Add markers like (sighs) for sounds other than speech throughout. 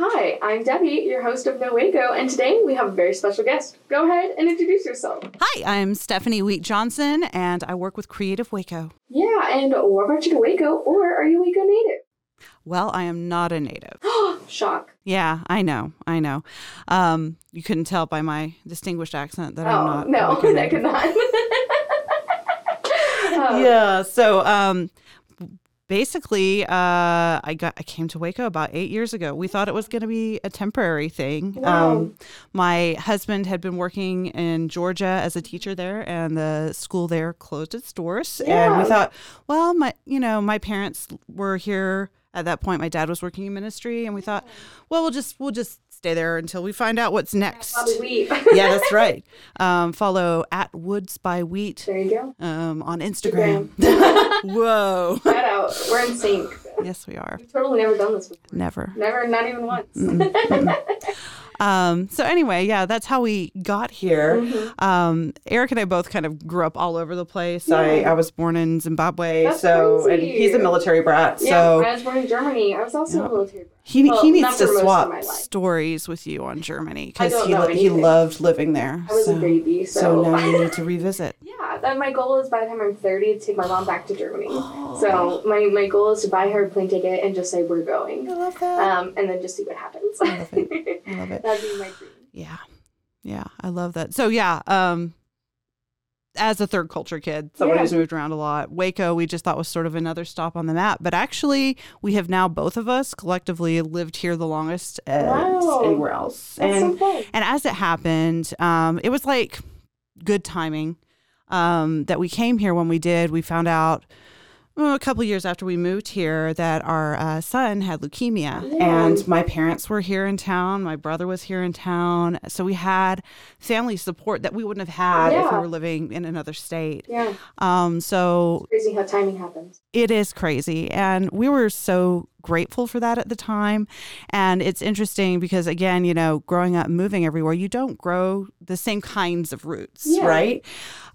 Hi, I'm Debbie, your host of Know Waco, and today we have a very special guest. Go ahead and introduce yourself. Hi, I'm Stephanie Wheat Johnson, and I work with Creative Waco. Yeah, and what brought you to Waco, or are you Waco native? Well, I am not a native. (gasps) Shock. Yeah, I know, I know. Um, you couldn't tell by my distinguished accent that I'm Oh, not. no, (laughs) I could not. (laughs) Yeah, so um, basically, uh, I got I came to Waco about eight years ago. We thought it was going to be a temporary thing. Wow. Um, my husband had been working in Georgia as a teacher there, and the school there closed its doors. And we thought, well, my you know my parents were here at that point. My dad was working in ministry, and we thought, well, we'll just we'll just stay there until we find out what's next. (laughs) Yeah, that's right. Um, follow at Woods by Wheat there you go. um, on Instagram. Instagram. (laughs) Whoa. (laughs) Shout out. We're in sync. Yes, we are. We've totally never done this before. Never. Never, not even once. Um, so anyway, yeah, that's how we got here. Mm-hmm. Um, Eric and I both kind of grew up all over the place. I, Yeah. I was born in Zimbabwe, That's so and he's a military brat. yeah, so I was born in Germany. I was also Yeah. military. he, well, he needs to for most of swap stories with you on Germany because he lo- he loved living there. I was so, a baby, so, so now you need to (laughs) revisit. Yeah, that my goal is by the time I'm 30 to take my mom back to Germany. Oh. So my, my goal is to buy her a plane ticket and just say we're going, I love that. um, and then just see what happens. I love it. I love it. (laughs) That'd be my dream. Yeah. Yeah. I love that. So yeah, um as a third culture kid, someone Yeah. who's moved around a lot, Waco we just thought was sort of another stop on the map. But actually we have now both of us collectively lived here the longest as Wow. anywhere else. That's and so fun. and as it happened, um, it was like good timing um, that we came here when we did. We found out well, a couple years after we moved here that our uh, son had leukemia, Yeah. and my parents were here in town. My brother was here in town, so we had family support that we wouldn't have had if we were living in another state. Yeah, Um, so crazy how timing happens. it is crazy. And we were so grateful for that at the time. And it's interesting because, again, you know, growing up, moving everywhere, you don't grow the same kinds of roots, Yeah. right?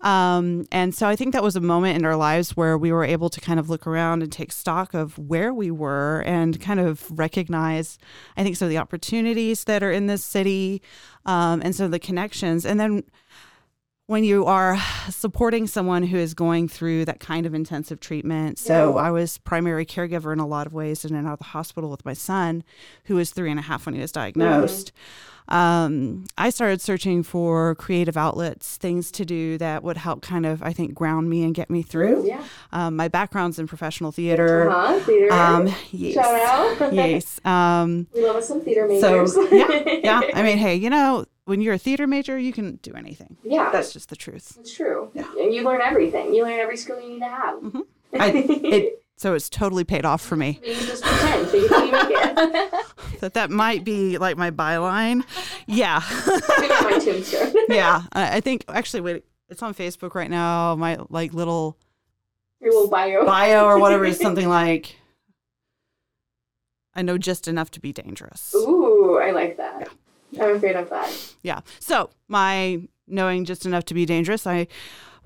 Um, and so I think that was a moment in our lives where we were able to kind of look around and take stock of where we were and kind of recognize, I think, some of the opportunities that are in this city um, and some of the connections. And then when you are supporting someone who is going through that kind of intensive treatment. So. I was primary caregiver in a lot of ways in and out of the hospital with my son, who was three and a half when he was diagnosed. Um, I started searching for creative outlets, things to do that would help kind of, I think, ground me and get me through. Yeah. Um, my background's in professional theater. Uh-huh, theater. Um, yes. Shout out. (laughs) yes. Um, we love us some theater so majors. yeah, (laughs) yeah. I mean, hey, you know, when you're a theater major, you can do anything. yeah, That's just the truth. it's true. Yeah. And you learn everything. You learn every skill you need to have. Mm-hmm. I, it, so it's totally paid off for me. You just pretend. Fake it till make it. (laughs) That that might be like my byline. Yeah, my tombstone. (laughs) yeah. I, I think actually, wait, it's on Facebook right now. My like little Your little bio. (laughs) bio or whatever is something like, I know just enough to be dangerous. Ooh, I like that. I'm afraid of that. Yeah. So my knowing just enough to be dangerous. I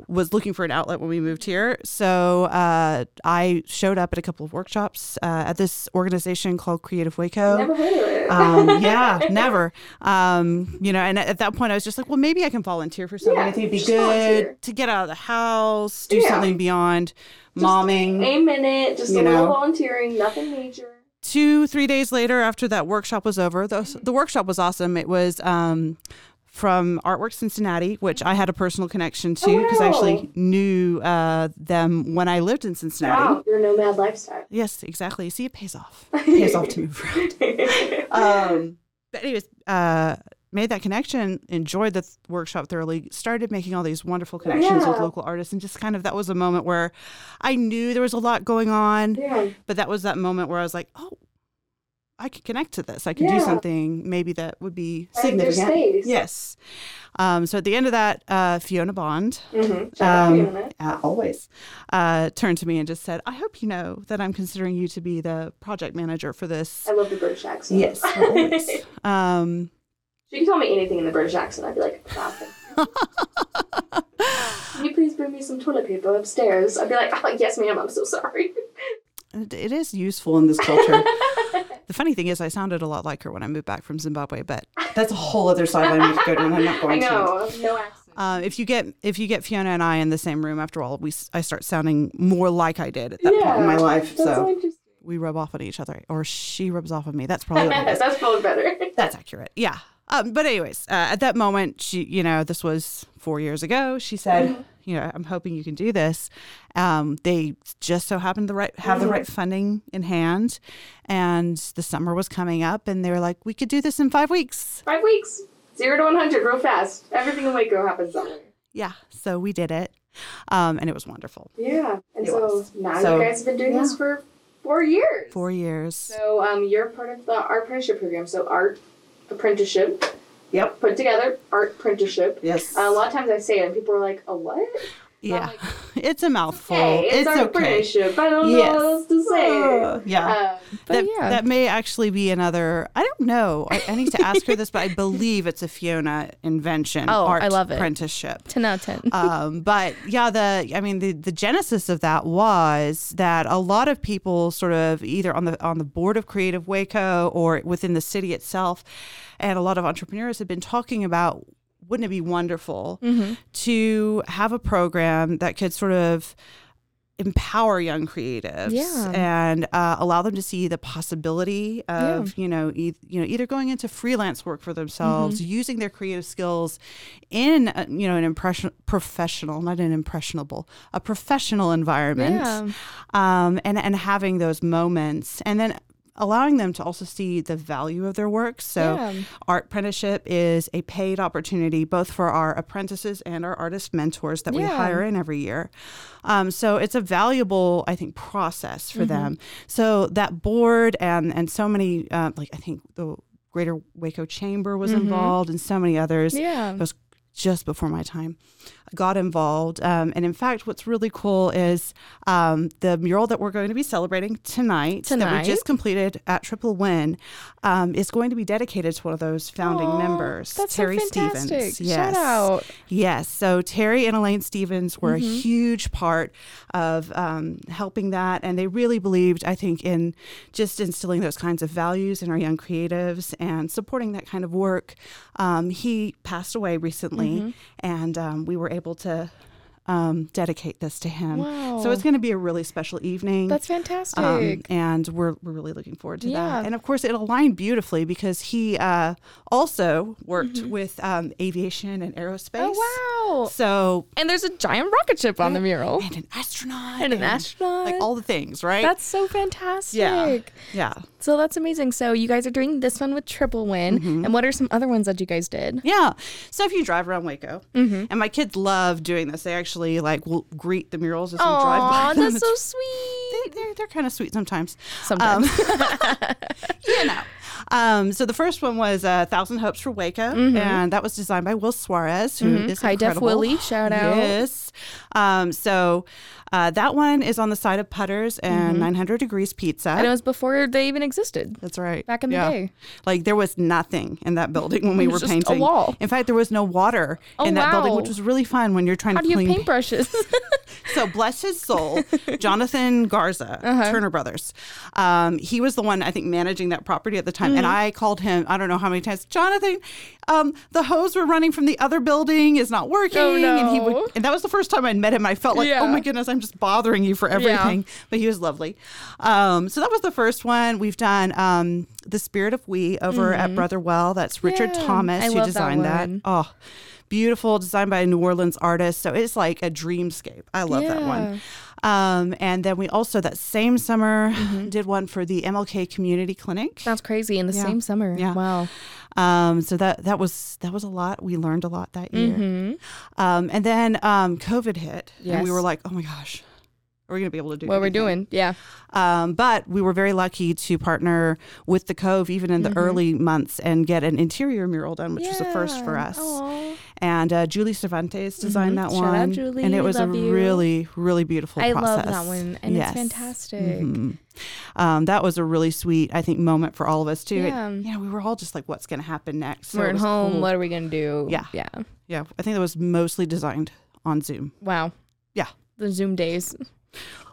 was looking for an outlet when we moved here. So uh, I showed up at a couple of workshops uh, at this organization called Creative Waco. Never heard of it. Um, yeah, (laughs) never. Um, you know, and at that point, I was just like, well, maybe I can volunteer for something. Yeah, I think it'd be just volunteer. good to get out of the house, do Yeah. something beyond momming. a minute, just a You little volunteering, nothing major. Two, three days later, after that workshop was over, the, the workshop was awesome. It was um, from Artwork Cincinnati, which I had a personal connection to Oh, because I actually knew uh, them when I lived in Cincinnati. Wow, your nomad lifestyle. Yes, exactly. See, it pays off. It (laughs) pays off to move around. (laughs) Um, but anyways, uh, made that connection, enjoyed the th- workshop thoroughly, started making all these wonderful connections with local artists, and just kind of that was a moment where I knew there was a lot going on, yeah. but that was that moment where I was like, oh, I could connect to this. I could do something maybe that would be significant. Yes. Um, so at the end of that, uh, Fiona Bond, Mm-hmm. Um, Fiona. uh, always, uh, turned to me and just said, I hope you know that I'm considering you to be the project manager for this. I love the British accent. Yes, (laughs) um, She can tell me anything in the British accent. I'd be like, wow, thank you. (laughs) Can you please bring me some toilet paper upstairs? I'd be like, oh, yes, ma'am, I'm so sorry. it, it is useful in this culture. the funny thing is, I sounded a lot like her when I moved back from Zimbabwe, but that's a whole other sideline we could go down. I'm not (laughs) I going to. know, no accent. Uh, if you get if you get Fiona and I in the same room, after all, we s- I start sounding more like I did at that point in my life. That's so So interesting. we rub off on each other, or she rubs off on me. That's probably what it (laughs) is. That's probably better. That's accurate. Yeah. Um, but anyways, uh, at that moment, she, you know, this was four years ago. She said, Mm-hmm. you know, I'm hoping you can do this. Um, they just so happened to right, have the Mm-hmm. right funding in hand, and the summer was coming up, and they were like, we could do this in five weeks. Five weeks. Zero to 100 real fast. Everything in Waco happens that way. Yeah. So we did it, um, and it was wonderful. Yeah. And It so was. now So, you guys have been doing this for four years. Four years. So um, you're part of the art apprenticeship program. So art apprenticeship Yep. put together art apprenticeship. Yes. Uh, a lot of times I say it and people are like, "A what?" Yeah. like, (laughs) it's a mouthful. Hey, it's, art okay. apprenticeship. I don't Yes. know what else to say. Uh, yeah. Um, But that, yeah. that may actually be another. I don't know. I, I need to ask her this, but I (laughs) believe it's a Fiona invention. Oh, I love it. Apprenticeship. 10 out of 10. (laughs) um, but yeah, the I mean the the genesis of that was that a lot of people sort of either on the on the board of Creative Waco or within the city itself, and a lot of entrepreneurs have been talking about wouldn't it be wonderful Mm-hmm. to have a program that could sort of empower young creatives Yeah. and uh, allow them to see the possibility of you know e- you know either going into freelance work for themselves Mm-hmm. using their creative skills in a, you know an impression professional not an impressionable a professional environment Yeah. um, and and having those moments and then allowing them to also see the value of their work so Yeah. art apprenticeship is a paid opportunity both for our apprentices and our artist mentors that we hire in every year um, so it's a valuable i think process Mm-hmm. for them so that board and and so many uh, like i think the greater waco chamber was involved and so many others Mm-hmm. Yeah. it was just before my time got involved um, and in fact what's really cool is um, the mural that we're going to be celebrating tonight, that we just completed at triple win um, is going to be dedicated to one of those founding Aw, members That's terry so fantastic. stevens yes Shout out. Yes. So Terry and Elaine Stevens were Mm-hmm. a huge part of um, helping that. And they really believed, I think, in just instilling those kinds of values in our young creatives and supporting that kind of work. Um, he passed away recently, Mm-hmm. and um, we were able to. Um, dedicate this to him. So it's going to be a really special evening. That's fantastic. Um, and we're, we're really looking forward to Yeah. that. And of course, it aligned beautifully because he uh, also worked with um, aviation and aerospace. Mm-hmm. oh, wow. So, And there's a giant rocket ship on the mural. and an astronaut. And an astronaut. Like all the things, right? That's so fantastic. yeah. Yeah. So that's amazing. So you guys are doing this one with Triple Win. Mm-hmm. And what are some other ones that you guys did? Yeah. So if you drive around Waco, Mm-hmm. and my kids love doing this, they actually like will greet the murals as you drive by them. that's so (laughs) sweet. they're, they're kind of sweet sometimes. Sometimes. (laughs) (laughs) you know. Um, so the first one was uh, Thousand Hopes for Waco, and that was designed by Will Suarez, who is Mhm. High Def. Willie, shout out. Yes. Um, so uh, that one is on the side of Putters and 900 Degrees Pizza. and it was before they even existed. That's right. Back in the day. Like there was nothing in that building when we It were just a painting. wall. In fact, there was no water Oh, in that building, which was really fun when you're trying How to do you clean. have paintbrushes? (laughs) So bless his soul, (laughs) Jonathan Garza, Uh-huh. Turner Brothers. Um, he was the one I think managing that property at the time, Mm-hmm. and I called him. I don't know how many times, Jonathan. Um, the hose we're running from the other building is not working, Oh, and he no. would. And that was the first time I met him. I felt like, Yeah. oh my goodness, I'm just bothering you for everything. But he was lovely. Um, so that was the first one. We've done um, the Spirit of We over at Brotherwell. That's Richard Mm-hmm. Yeah, Thomas I who love that designed that. Oh, beautiful, designed by a New Orleans artist. So it's like a dreamscape. I love that one. Um, and then we also that same summer Mm-hmm. did one for the MLK Community Clinic. That's crazy. In the Yeah. same summer. Yeah. Wow. Um, so that that was that was a lot. We learned a lot that year. Mm-hmm. Um, and then um, COVID hit, and we were like, oh my gosh, are we gonna be able to do What we're doing. Yeah. Um, but we were very lucky to partner with the Cove even in the Mm-hmm. early months and get an interior mural done, which was a first for us. Aw. And uh, Julie Cervantes designed that Mhm. Shout out, one, Julie. and it was Love a you. really, really beautiful. I process. love that one. And Yes. it's fantastic. Mhm. Um, that was a really sweet, I think, moment for all of us too. It- Yeah. you know, we were all just like, "What's going to happen next?" So We're it at home. cool. What are we going to do? Yeah. Yeah. Yeah, I think that was mostly designed on Zoom. Wow. Yeah. The Zoom days.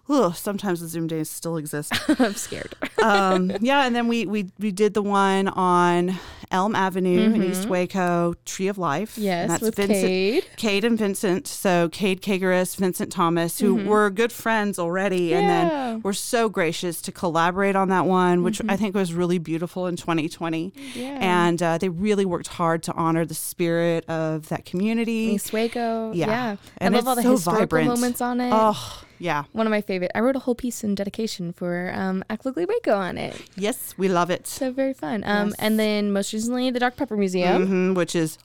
Ugh, sometimes the Zoom days still exist. (laughs) I'm scared. (laughs) um, yeah, and then we we we did the one on Elm Avenue in East Waco, Tree of Life. and Yes, that's with Vincent, Cade. Cade and Vincent. So Cade Kageris, Vincent Thomas, who were good friends already, and Yeah. then were so gracious to collaborate on that one, which I think was really beautiful in 2020. Yeah. And uh, they really worked hard to honor the spirit of that community. East Waco. Yeah. Yeah. And I it's love all the so historical vibrant. moments on it. Oh, yeah. One of my favorite. I wrote a whole piece in dedication for um, Ackley Waco on it. Yes, we love it. So very fun. Um, Yes. And then most recently, the Dr. Pepper Museum. Mhm, which is,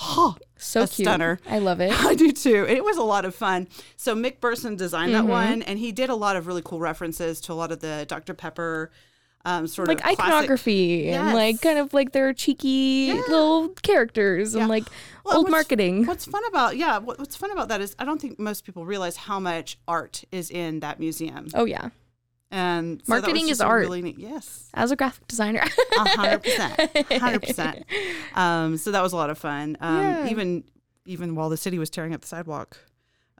oh, So cute. stunner. I love it. (laughs) I do too. It was a lot of fun. So Mick Burson designed Mm-hmm. that one, and he did a lot of really cool references to a lot of the Dr. Pepper um, sort like of classic- iconography and like kind of like their cheeky little characters Yeah. and like Well, old what's- marketing. What's fun about yeah, what, what's fun about that is I don't think most people realize how much art is in that museum, oh yeah. and so Marketing is art. Really neat, yes, As a graphic designer. a hundred percent, hundred percent. (laughs) Um, so that was a lot of fun. Um, Yeah. even even while the city was tearing up the sidewalk,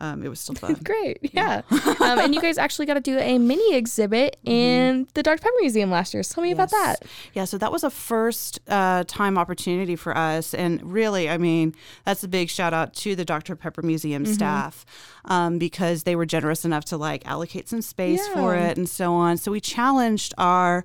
um, it was still (laughs) fun. Great. Yeah. um, and you guys actually got to do a mini exhibit (laughs) in the Dr. Pepper Museum last year. So tell me about Mm-hmm. That. Yeah, so that was a first uh, time opportunity for us. And really, I mean, that's a big shout out to the Dr. Pepper Museum Mm-hmm. staff um, because they were generous enough to like allocate some space for it and so on. So we challenged our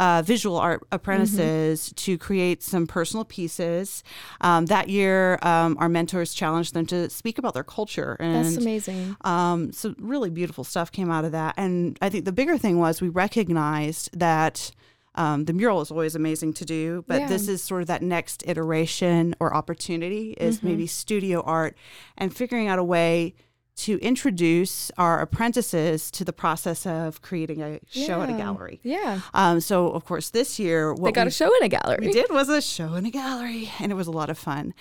uh, visual art apprentices Mm-hmm. to create some personal pieces. Um, that year, um, our mentors challenged them to speak about their culture. And That's amazing. um, so really beautiful stuff came out of that. And I think the bigger thing was we recognized that um, the mural is always amazing to do, but Yeah. this is sort of that next iteration or opportunity is Mm-hmm. maybe studio art and figuring out a way to introduce our apprentices to the process of creating a show at a gallery. Yeah. Um, so of course this year what They got we a show in a gallery. we did was a show in a gallery, and it was a lot of fun.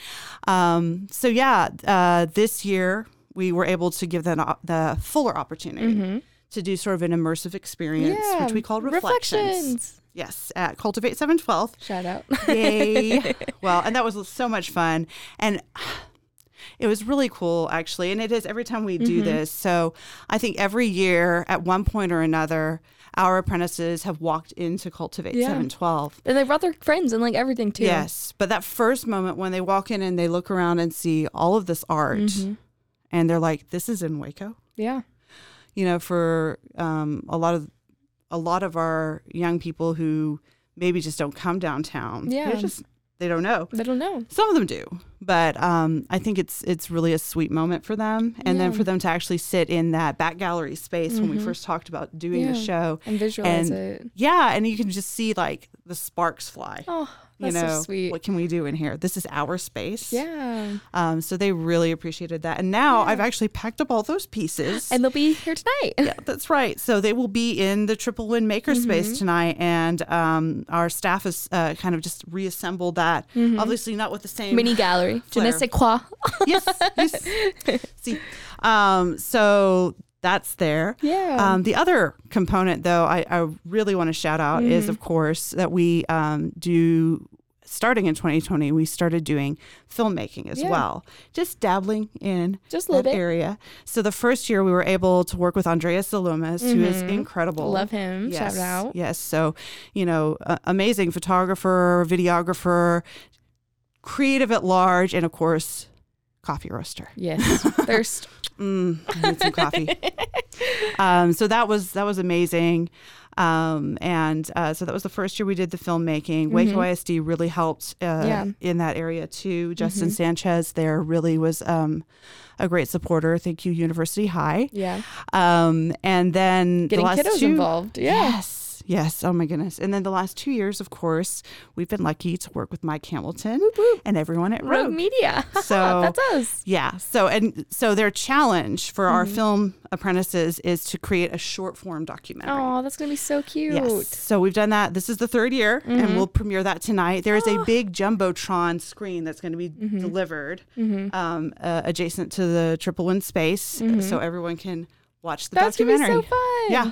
Um, so yeah, uh, this year we were able to give them the fuller opportunity to do sort of an immersive experience, Mm-hmm. Yeah. which we called reflections. Reflections. Yes, at Cultivate Seven Twelve. Shout out. Yay! (laughs) well, and that was so much fun, and it was really cool actually. And it is every time we do this. So I think every year, at one point or another, our apprentices have walked into Cultivate Yeah. Seven Twelve. and they brought their friends and like everything too. Yes, but that first moment when they walk in and they look around and see all of this art, and they're like, "This is in Waco." Yeah. You know, for um, a lot of a lot of our young people who maybe just don't come downtown, Yeah. they're just they don't know. They don't know. Some of them do, but um, I think it's it's really a sweet moment for them, and then for them to actually sit in that back gallery space when we first talked about doing the show And visualize and it. yeah, and you can just see like the sparks fly. Oh, you that's know, so sweet. what can we do in here? This is our space. yeah. Um, so they really appreciated that, and now I've actually packed up all those pieces. And they'll be here tonight. yeah, that's right. So they will be in the Triple Win Makerspace Mm-hmm. tonight, and um, our staff has uh, kind of just reassembled that. Obviously, not with the same Mm-hmm. Mini gallery. Je ne sais quoi. yes, yes. (laughs) See, um, so that's there. Yeah. Um, the other component, though, I, I really want to shout out Mm-hmm. is, of course, that we um, do. Starting in 2020, we started doing filmmaking as Yeah. well, just dabbling in Just a little that bit. area. So the first year, we were able to work with Andreas Salomas, who is incredible. Mm-hmm. Love him. Shout Yes, out. Yes. So, you know, uh, amazing photographer, videographer, creative at large, and of course, coffee roaster. Yes. (laughs) Thirst. Mm, I need some coffee. (laughs) um, so that was that was amazing. Um, and uh, so that was the first year we did the filmmaking. Waco ISD really helped uh, Mm-hmm. Yeah. in that area too. Justin Mm-hmm. Sanchez there really was um, a great supporter. Thank you, University High. Yeah. Um, and then Getting the last kiddos two, involved. Yeah. Yes. Yes. Oh my goodness. And then the last two years, of course, we've been lucky to work with Mike Hamilton and everyone at Rogue Rogue. Media. (laughs) So- that's us. Yeah. So and so their challenge for our Mm-hmm. film apprentices is to create a short form documentary. Oh, that's gonna be so cute. Yes. So we've done that. This is the third year, Mm-hmm. and we'll premiere that tonight. There is Oh. a (gasps) big jumbotron screen that's going to be Mm-hmm. delivered um, uh, adjacent to the Triple Win space, so everyone can watch the Mm-hmm. That's gonna be so fun. Yeah.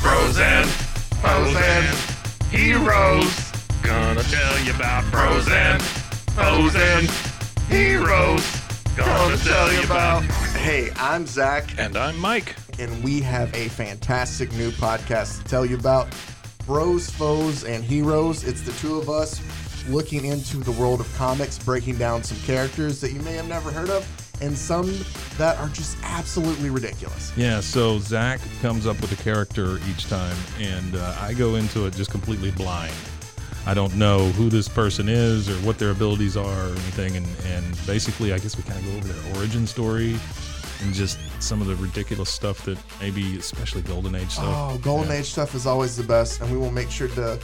Frozen, frozen, heroes. Gonna tell you about frozen, frozen, heroes. Gonna tell you about. Hey, I'm Zach, And I'm Mike. and we have a fantastic new podcast to tell you about Bros, Foes, and Heroes. It's the two of us looking into the world of comics, breaking down some characters that you may have never heard of, and some that are just absolutely ridiculous. Yeah, so Zach comes up with a character each time, and uh, I go into it just completely blind. I don't know who this person is or what their abilities are or anything, and, and basically, I guess we kind of go over their origin story and just some of the ridiculous stuff that maybe, especially Golden Age stuff. Oh, Golden Yeah. Age stuff is always the best, and we will make sure to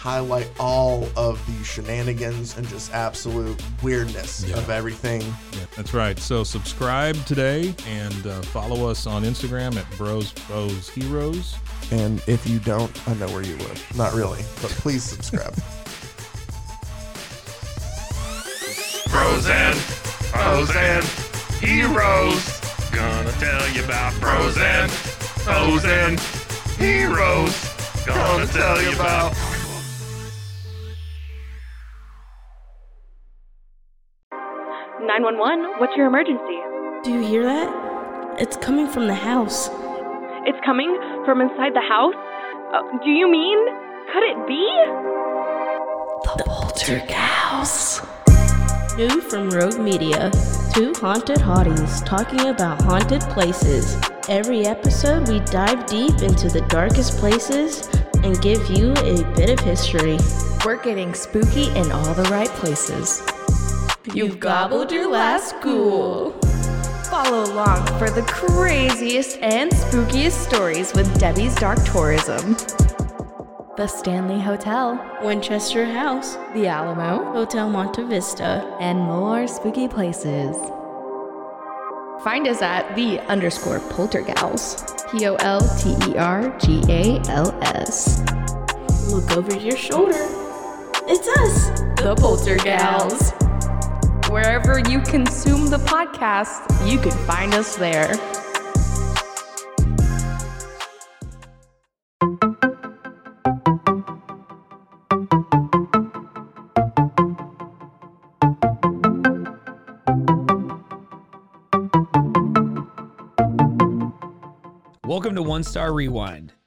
highlight all of the shenanigans and just absolute weirdness Yeah. of everything. Yeah, that's right. So subscribe today and uh, follow us on Instagram at Bros Bros Heroes. And if you don't, I know where you live. Not really, but please subscribe. (laughs) Frozen, and heroes. Gonna tell you about frozen, and heroes. Gonna tell you about. 911, what's your emergency? Do you hear that? It's coming from the house. It's coming from inside the house? Uh, do you mean? Could it be? The Poltergals. New from Rogue Media. Two haunted hotties talking about haunted places. Every episode, we dive deep into the darkest places and give you a bit of history. We're getting spooky in all the right places. You've gobbled your last ghoul. Follow along for the craziest and spookiest stories with Debbie's Dark Tourism. The Stanley Hotel, Winchester House, The Alamo, Hotel Monte Vista. and more spooky places. Find us at the underscore poltergals. P O L T E R G A L S. Look over your shoulder. It's us, The Poltergals. Wherever you consume the podcast, you can find us there. Welcome to One Star Rewind,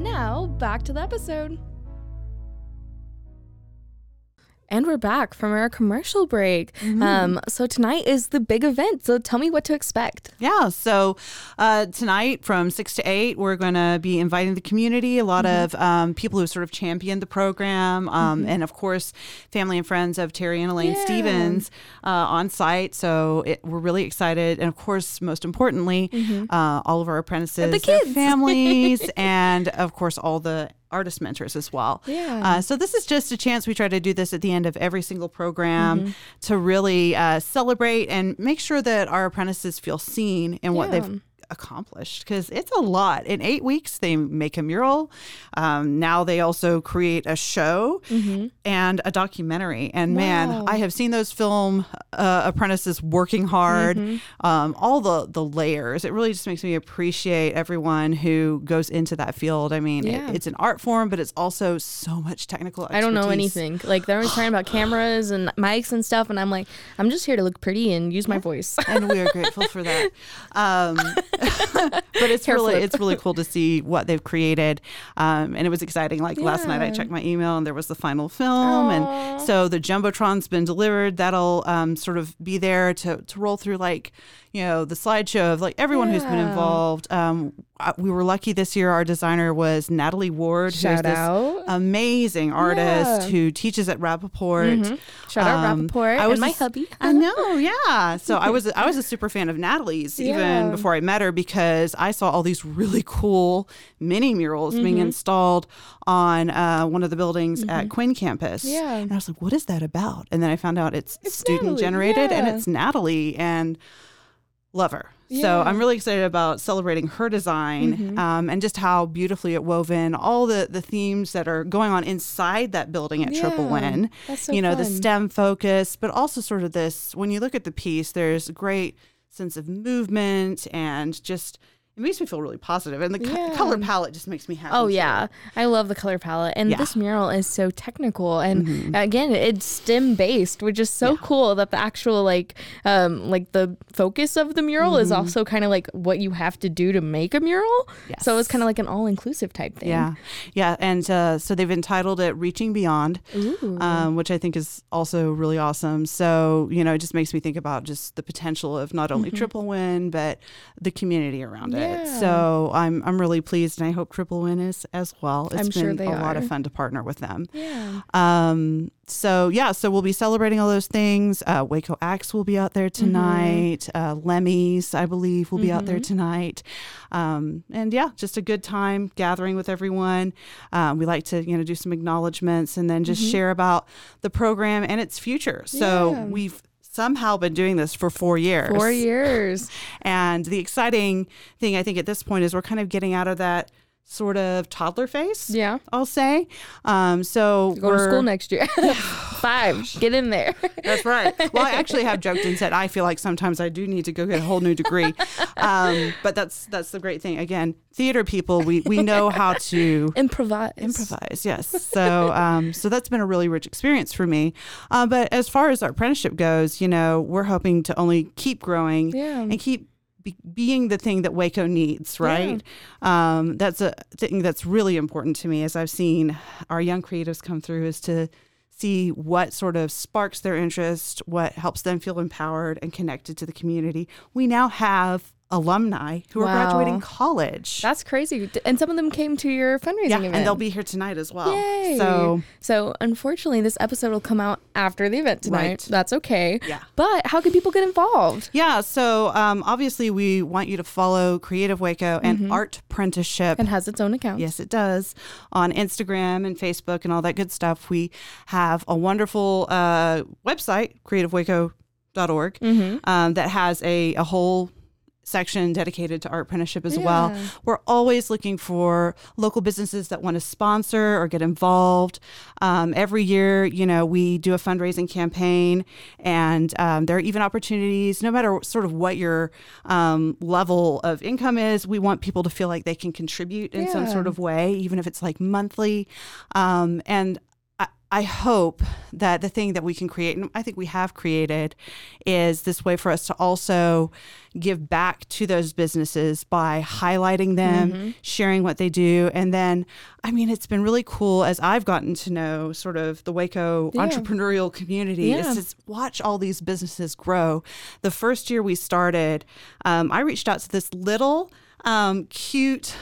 And now, back to the episode. And we're back from our commercial break. Um, so tonight is the big event. So tell me what to expect. Yeah. So uh, tonight from six to eight, we're going to be inviting the community, a lot Mhm. of um, people who sort of championed the program, um, Mhm. and of course, family and friends of Terry and Elaine Yeah. Stevens uh, on site. So it, we're really excited. And of course, most importantly, Mhm. uh, all of our apprentices, the kids. (laughs) families, and of course, all the artist mentors as well. Yeah. Uh, so this is just a chance. We try to do this at the end of every single program Mhm. to really uh, celebrate and make sure that our apprentices feel seen in what they've accomplished because it's a lot. In eight weeks, they make a mural. Um, now they also create a show and a documentary. And man, Wow. I have seen those film uh, apprentices working hard. Mhm. Um, all the the layers. It really just makes me appreciate everyone who goes into that field. I mean, it- it's an art form, but it's also so much technical. I don't know anything. Like they're always talking about (sighs) cameras and mics and stuff, and I'm like, I'm just here to look pretty and use my voice. and we are (laughs) grateful for that. Um, (laughs) but it's Hair really flip. it's really cool to see what they've created, um, and it was exciting. Like last night, I checked my email and there was the final film, and so the jumbotron's been delivered. That'll um, sort of be there to to roll through like you know the slideshow of like everyone who's been involved. Um, we were lucky this year. Our designer was Natalie Ward, who's Shout this out. amazing artist Yeah. who teaches at Rapoport. Mhm. Shout out Rapoport I and was my a hubby. I know, yeah. So I was I was a super fan of Natalie's (laughs) Yeah. even before I met her because I saw all these really cool mini murals being Mhm. installed on uh, one of the buildings at Mhm. Quinn campus. Yeah. and I was like, "What is that about?" And then I found out it's, student generated and it's Natalie and love her. So I'm really excited about celebrating her design Mhm. um, and just how beautifully it woven all the the themes that are going on inside that building at Triple Win. so you know, the. STEM focus, but also sort of this. When you look at the piece, there's a great sense of movement and just it makes me feel really. And the co- color palette just makes me happy. Oh too. yeah, I love the color palette, and Yeah. this mural is so technical, and Mhm. again, it's STEM based, which is so cool. That the actual like, um, like the focus of the mural is Mhm. also kind of like what you have to do to make a mural. So it's kind of like an all inclusive type thing. Yeah, yeah, and uh, so they've entitled it "Reaching Beyond," um, which I think is also really awesome. So you know, it just makes me think about just the potential of not only Mhm. Triple Win but the community around it. Yeah. So I'm I'm really pleased, and I hope Triple Win is as well. It's I'm been sure they a lot of fun to partner with them. Yeah. Um. So yeah. So we'll be celebrating all those things. Uh, Waco Axe will be out there Mm-hmm. tonight. Uh, Lemmys, I believe, will be out there Mhm. tonight. Um. And yeah, just a good time gathering with everyone. Um, we like to you know do some acknowledgments and then just Mhm. share about the program and its future. So Yeah. we've somehow been doing this for four years. Four years. (laughs) And the exciting thing I think at this point is we're kind of getting out of that sort of toddler face. Yeah. I'll say. Um, so Go to we're- school next year. (laughs) (laughs) Five. Get in there. That's right. Well, I actually have joked and said I feel like sometimes I do need to go get a whole new degree. (laughs) Um, but that's that's the great thing. Again, theater people, we we know how to improvise. Improvise, yes. So um, so that's been a really rich experience for me. Uh, but as far as our apprenticeship goes, you know, we're hoping to only keep growing Yeah. and keep be- being the thing that Waco needs, right? Um, that's a thing that's really important to me as I've seen our young creatives come through is to see what sort of sparks their interest, what helps them feel empowered and connected to the community. We now have alumni who are graduating college. That's crazy. And some of them came to your fundraising yeah, event. and they'll be here tonight as well. Yay. So so unfortunately, this episode will come out after the event tonight. Right. That's okay. Yeah. But how can people get involved? Yeah, so um, obviously we want you to follow Creative Waco and Mhm. Art Apprenticeship. And has its own account. Yes, it does. On Instagram and Facebook and all that good stuff. We have a wonderful uh, website, creativewaco.org, Mhm. um, that has a, a whole section dedicated to art apprenticeship as well. We're always looking for local businesses that want to sponsor or get involved. Um, every year, you know, we do a fundraising campaign, and um, there are even opportunities, no matter sort of what your um, level of income is, we want people to feel like they can contribute in some sort of way, even if it's like monthly. Um, and I, hope that the thing that we can create, and I think we have created, is this way for us to also give back to those businesses by highlighting them, Mhm. sharing what they do. And then, I mean, it's been really cool as I've gotten to know sort of the Waco Yeah. entrepreneurial community Yeah. is to watch all these businesses grow. The first year we started, um, I reached out to this little um, cute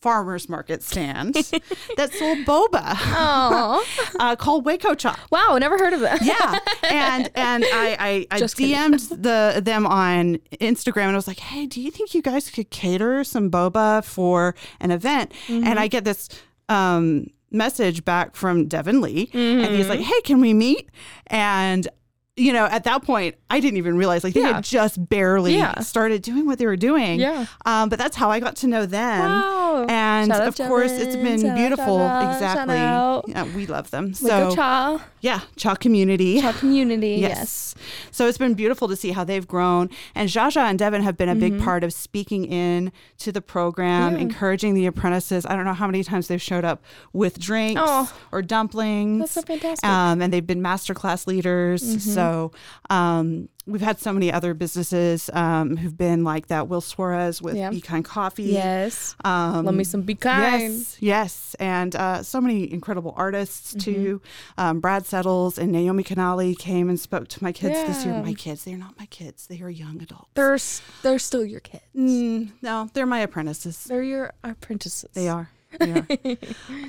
farmers market stand (laughs) that sold boba (laughs) uh, called Waco Chop. Wow, never heard of that. Yeah, and (laughs) and I I, I DM'd the them on Instagram and I was like, hey, do you think you guys could cater some boba for an event? Mm-hmm. And I get this um, message back from Devin Lee, and he's Mhm. like, hey, can we meet? And you know, at that point, I didn't even realize like they Yeah. had just barely Yeah. started doing what they were doing. Yeah. Um, but that's how I got to know them. Wow. And Shout of course, it's been Shout beautiful. out, exactly. Yeah, we love them. So Cha. yeah, Cha community. Cha community. (laughs) Yes. Yes. So it's been beautiful to see how they've grown. And Jaja and Devin have been a big Mhm. part of speaking in to the program, Yeah. encouraging the apprentices. I don't know how many times they've showed up with drinks Oh. or dumplings. That's so fantastic. Um, and they've been masterclass leaders. Mhm. So um, we've had so many other businesses um, who've been like that. Will Suarez with Yeah. Be Kind Coffee. Yes. Um, Love me some Be Kind. Yes, yes, and uh, so many incredible artists Mm-hmm. too. Um, Brad Settles and Naomi Canali came and spoke to my kids this year. My kids, they're not my kids; they are young adults. They're s- they're still your kids. Mm, no, they're my apprentices. They're your apprentices. They are. They are.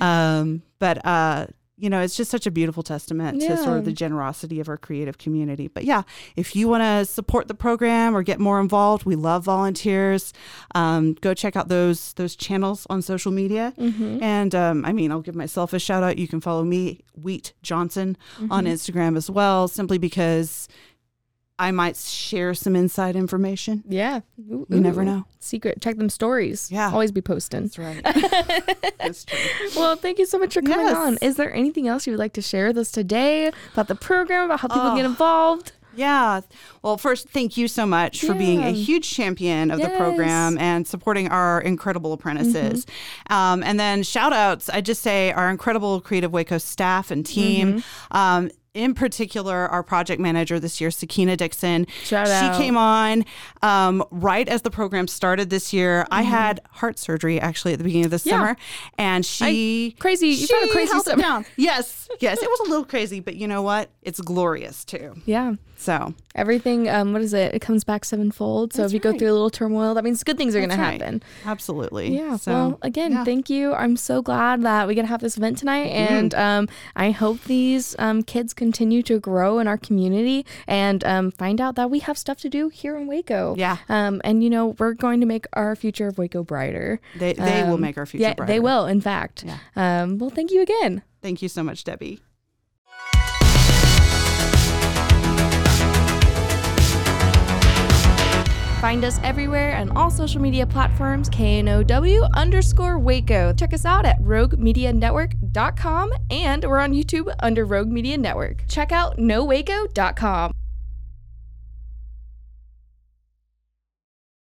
(laughs) um, but uh, you know, it's just such a beautiful testament to sort of the generosity of our creative community. But yeah, if you want to support the program or get more involved, we love volunteers. Um, go check out those those channels on social media. Mhm. And um, I mean, I'll give myself a shout out. You can follow me, Wheat Johnson, on Mhm. Instagram as well, simply because. I might share some inside information. Yeah. You never know. Secret. Check them stories. Yeah. Always be posting. That's right. (laughs) That's true. Well, thank you so much for coming Yes. on. Is there anything else you would like to share with us today about the program, about how people Oh. get involved? Yeah. Well, first, thank you so much for being a huge champion of the program and supporting our incredible apprentices. Mm-hmm. Um, and then shout outs, I just say our incredible Creative Waco staff and team. Mm-hmm. Um, in particular, our project manager this year, Sakina Dixon. Shout she out. came on um, right as the program started this year. I Mhm. had heart surgery actually at the beginning of the Yeah. summer, and she crazy. You've had a she crazy held it summer. down. (laughs) Yes, yes, it was a little crazy, but you know what? It's glorious too. Yeah. So Everything, um, what is it? It comes back sevenfold. So That's if you go through a little turmoil, that means good things are going to happen. Absolutely. Yeah. So, well, again, yeah. thank you. I'm so glad that we get to have this event tonight, Mm-hmm. and um, I hope these um, kids continue to grow in our community and um, find out that we have stuff to do here in Waco. Yeah. Um, and you know, we're going to make our future of Waco brighter. They- they will Um, make our future Yeah, they will. In fact. Um, well, thank you again. Thank you so much, Debbie. Find us everywhere on all social media platforms, KNOW underscore Waco. Check us out at roguemedianetwork.com and we're on YouTube under Rogue Media Network. Check out nowaco.com.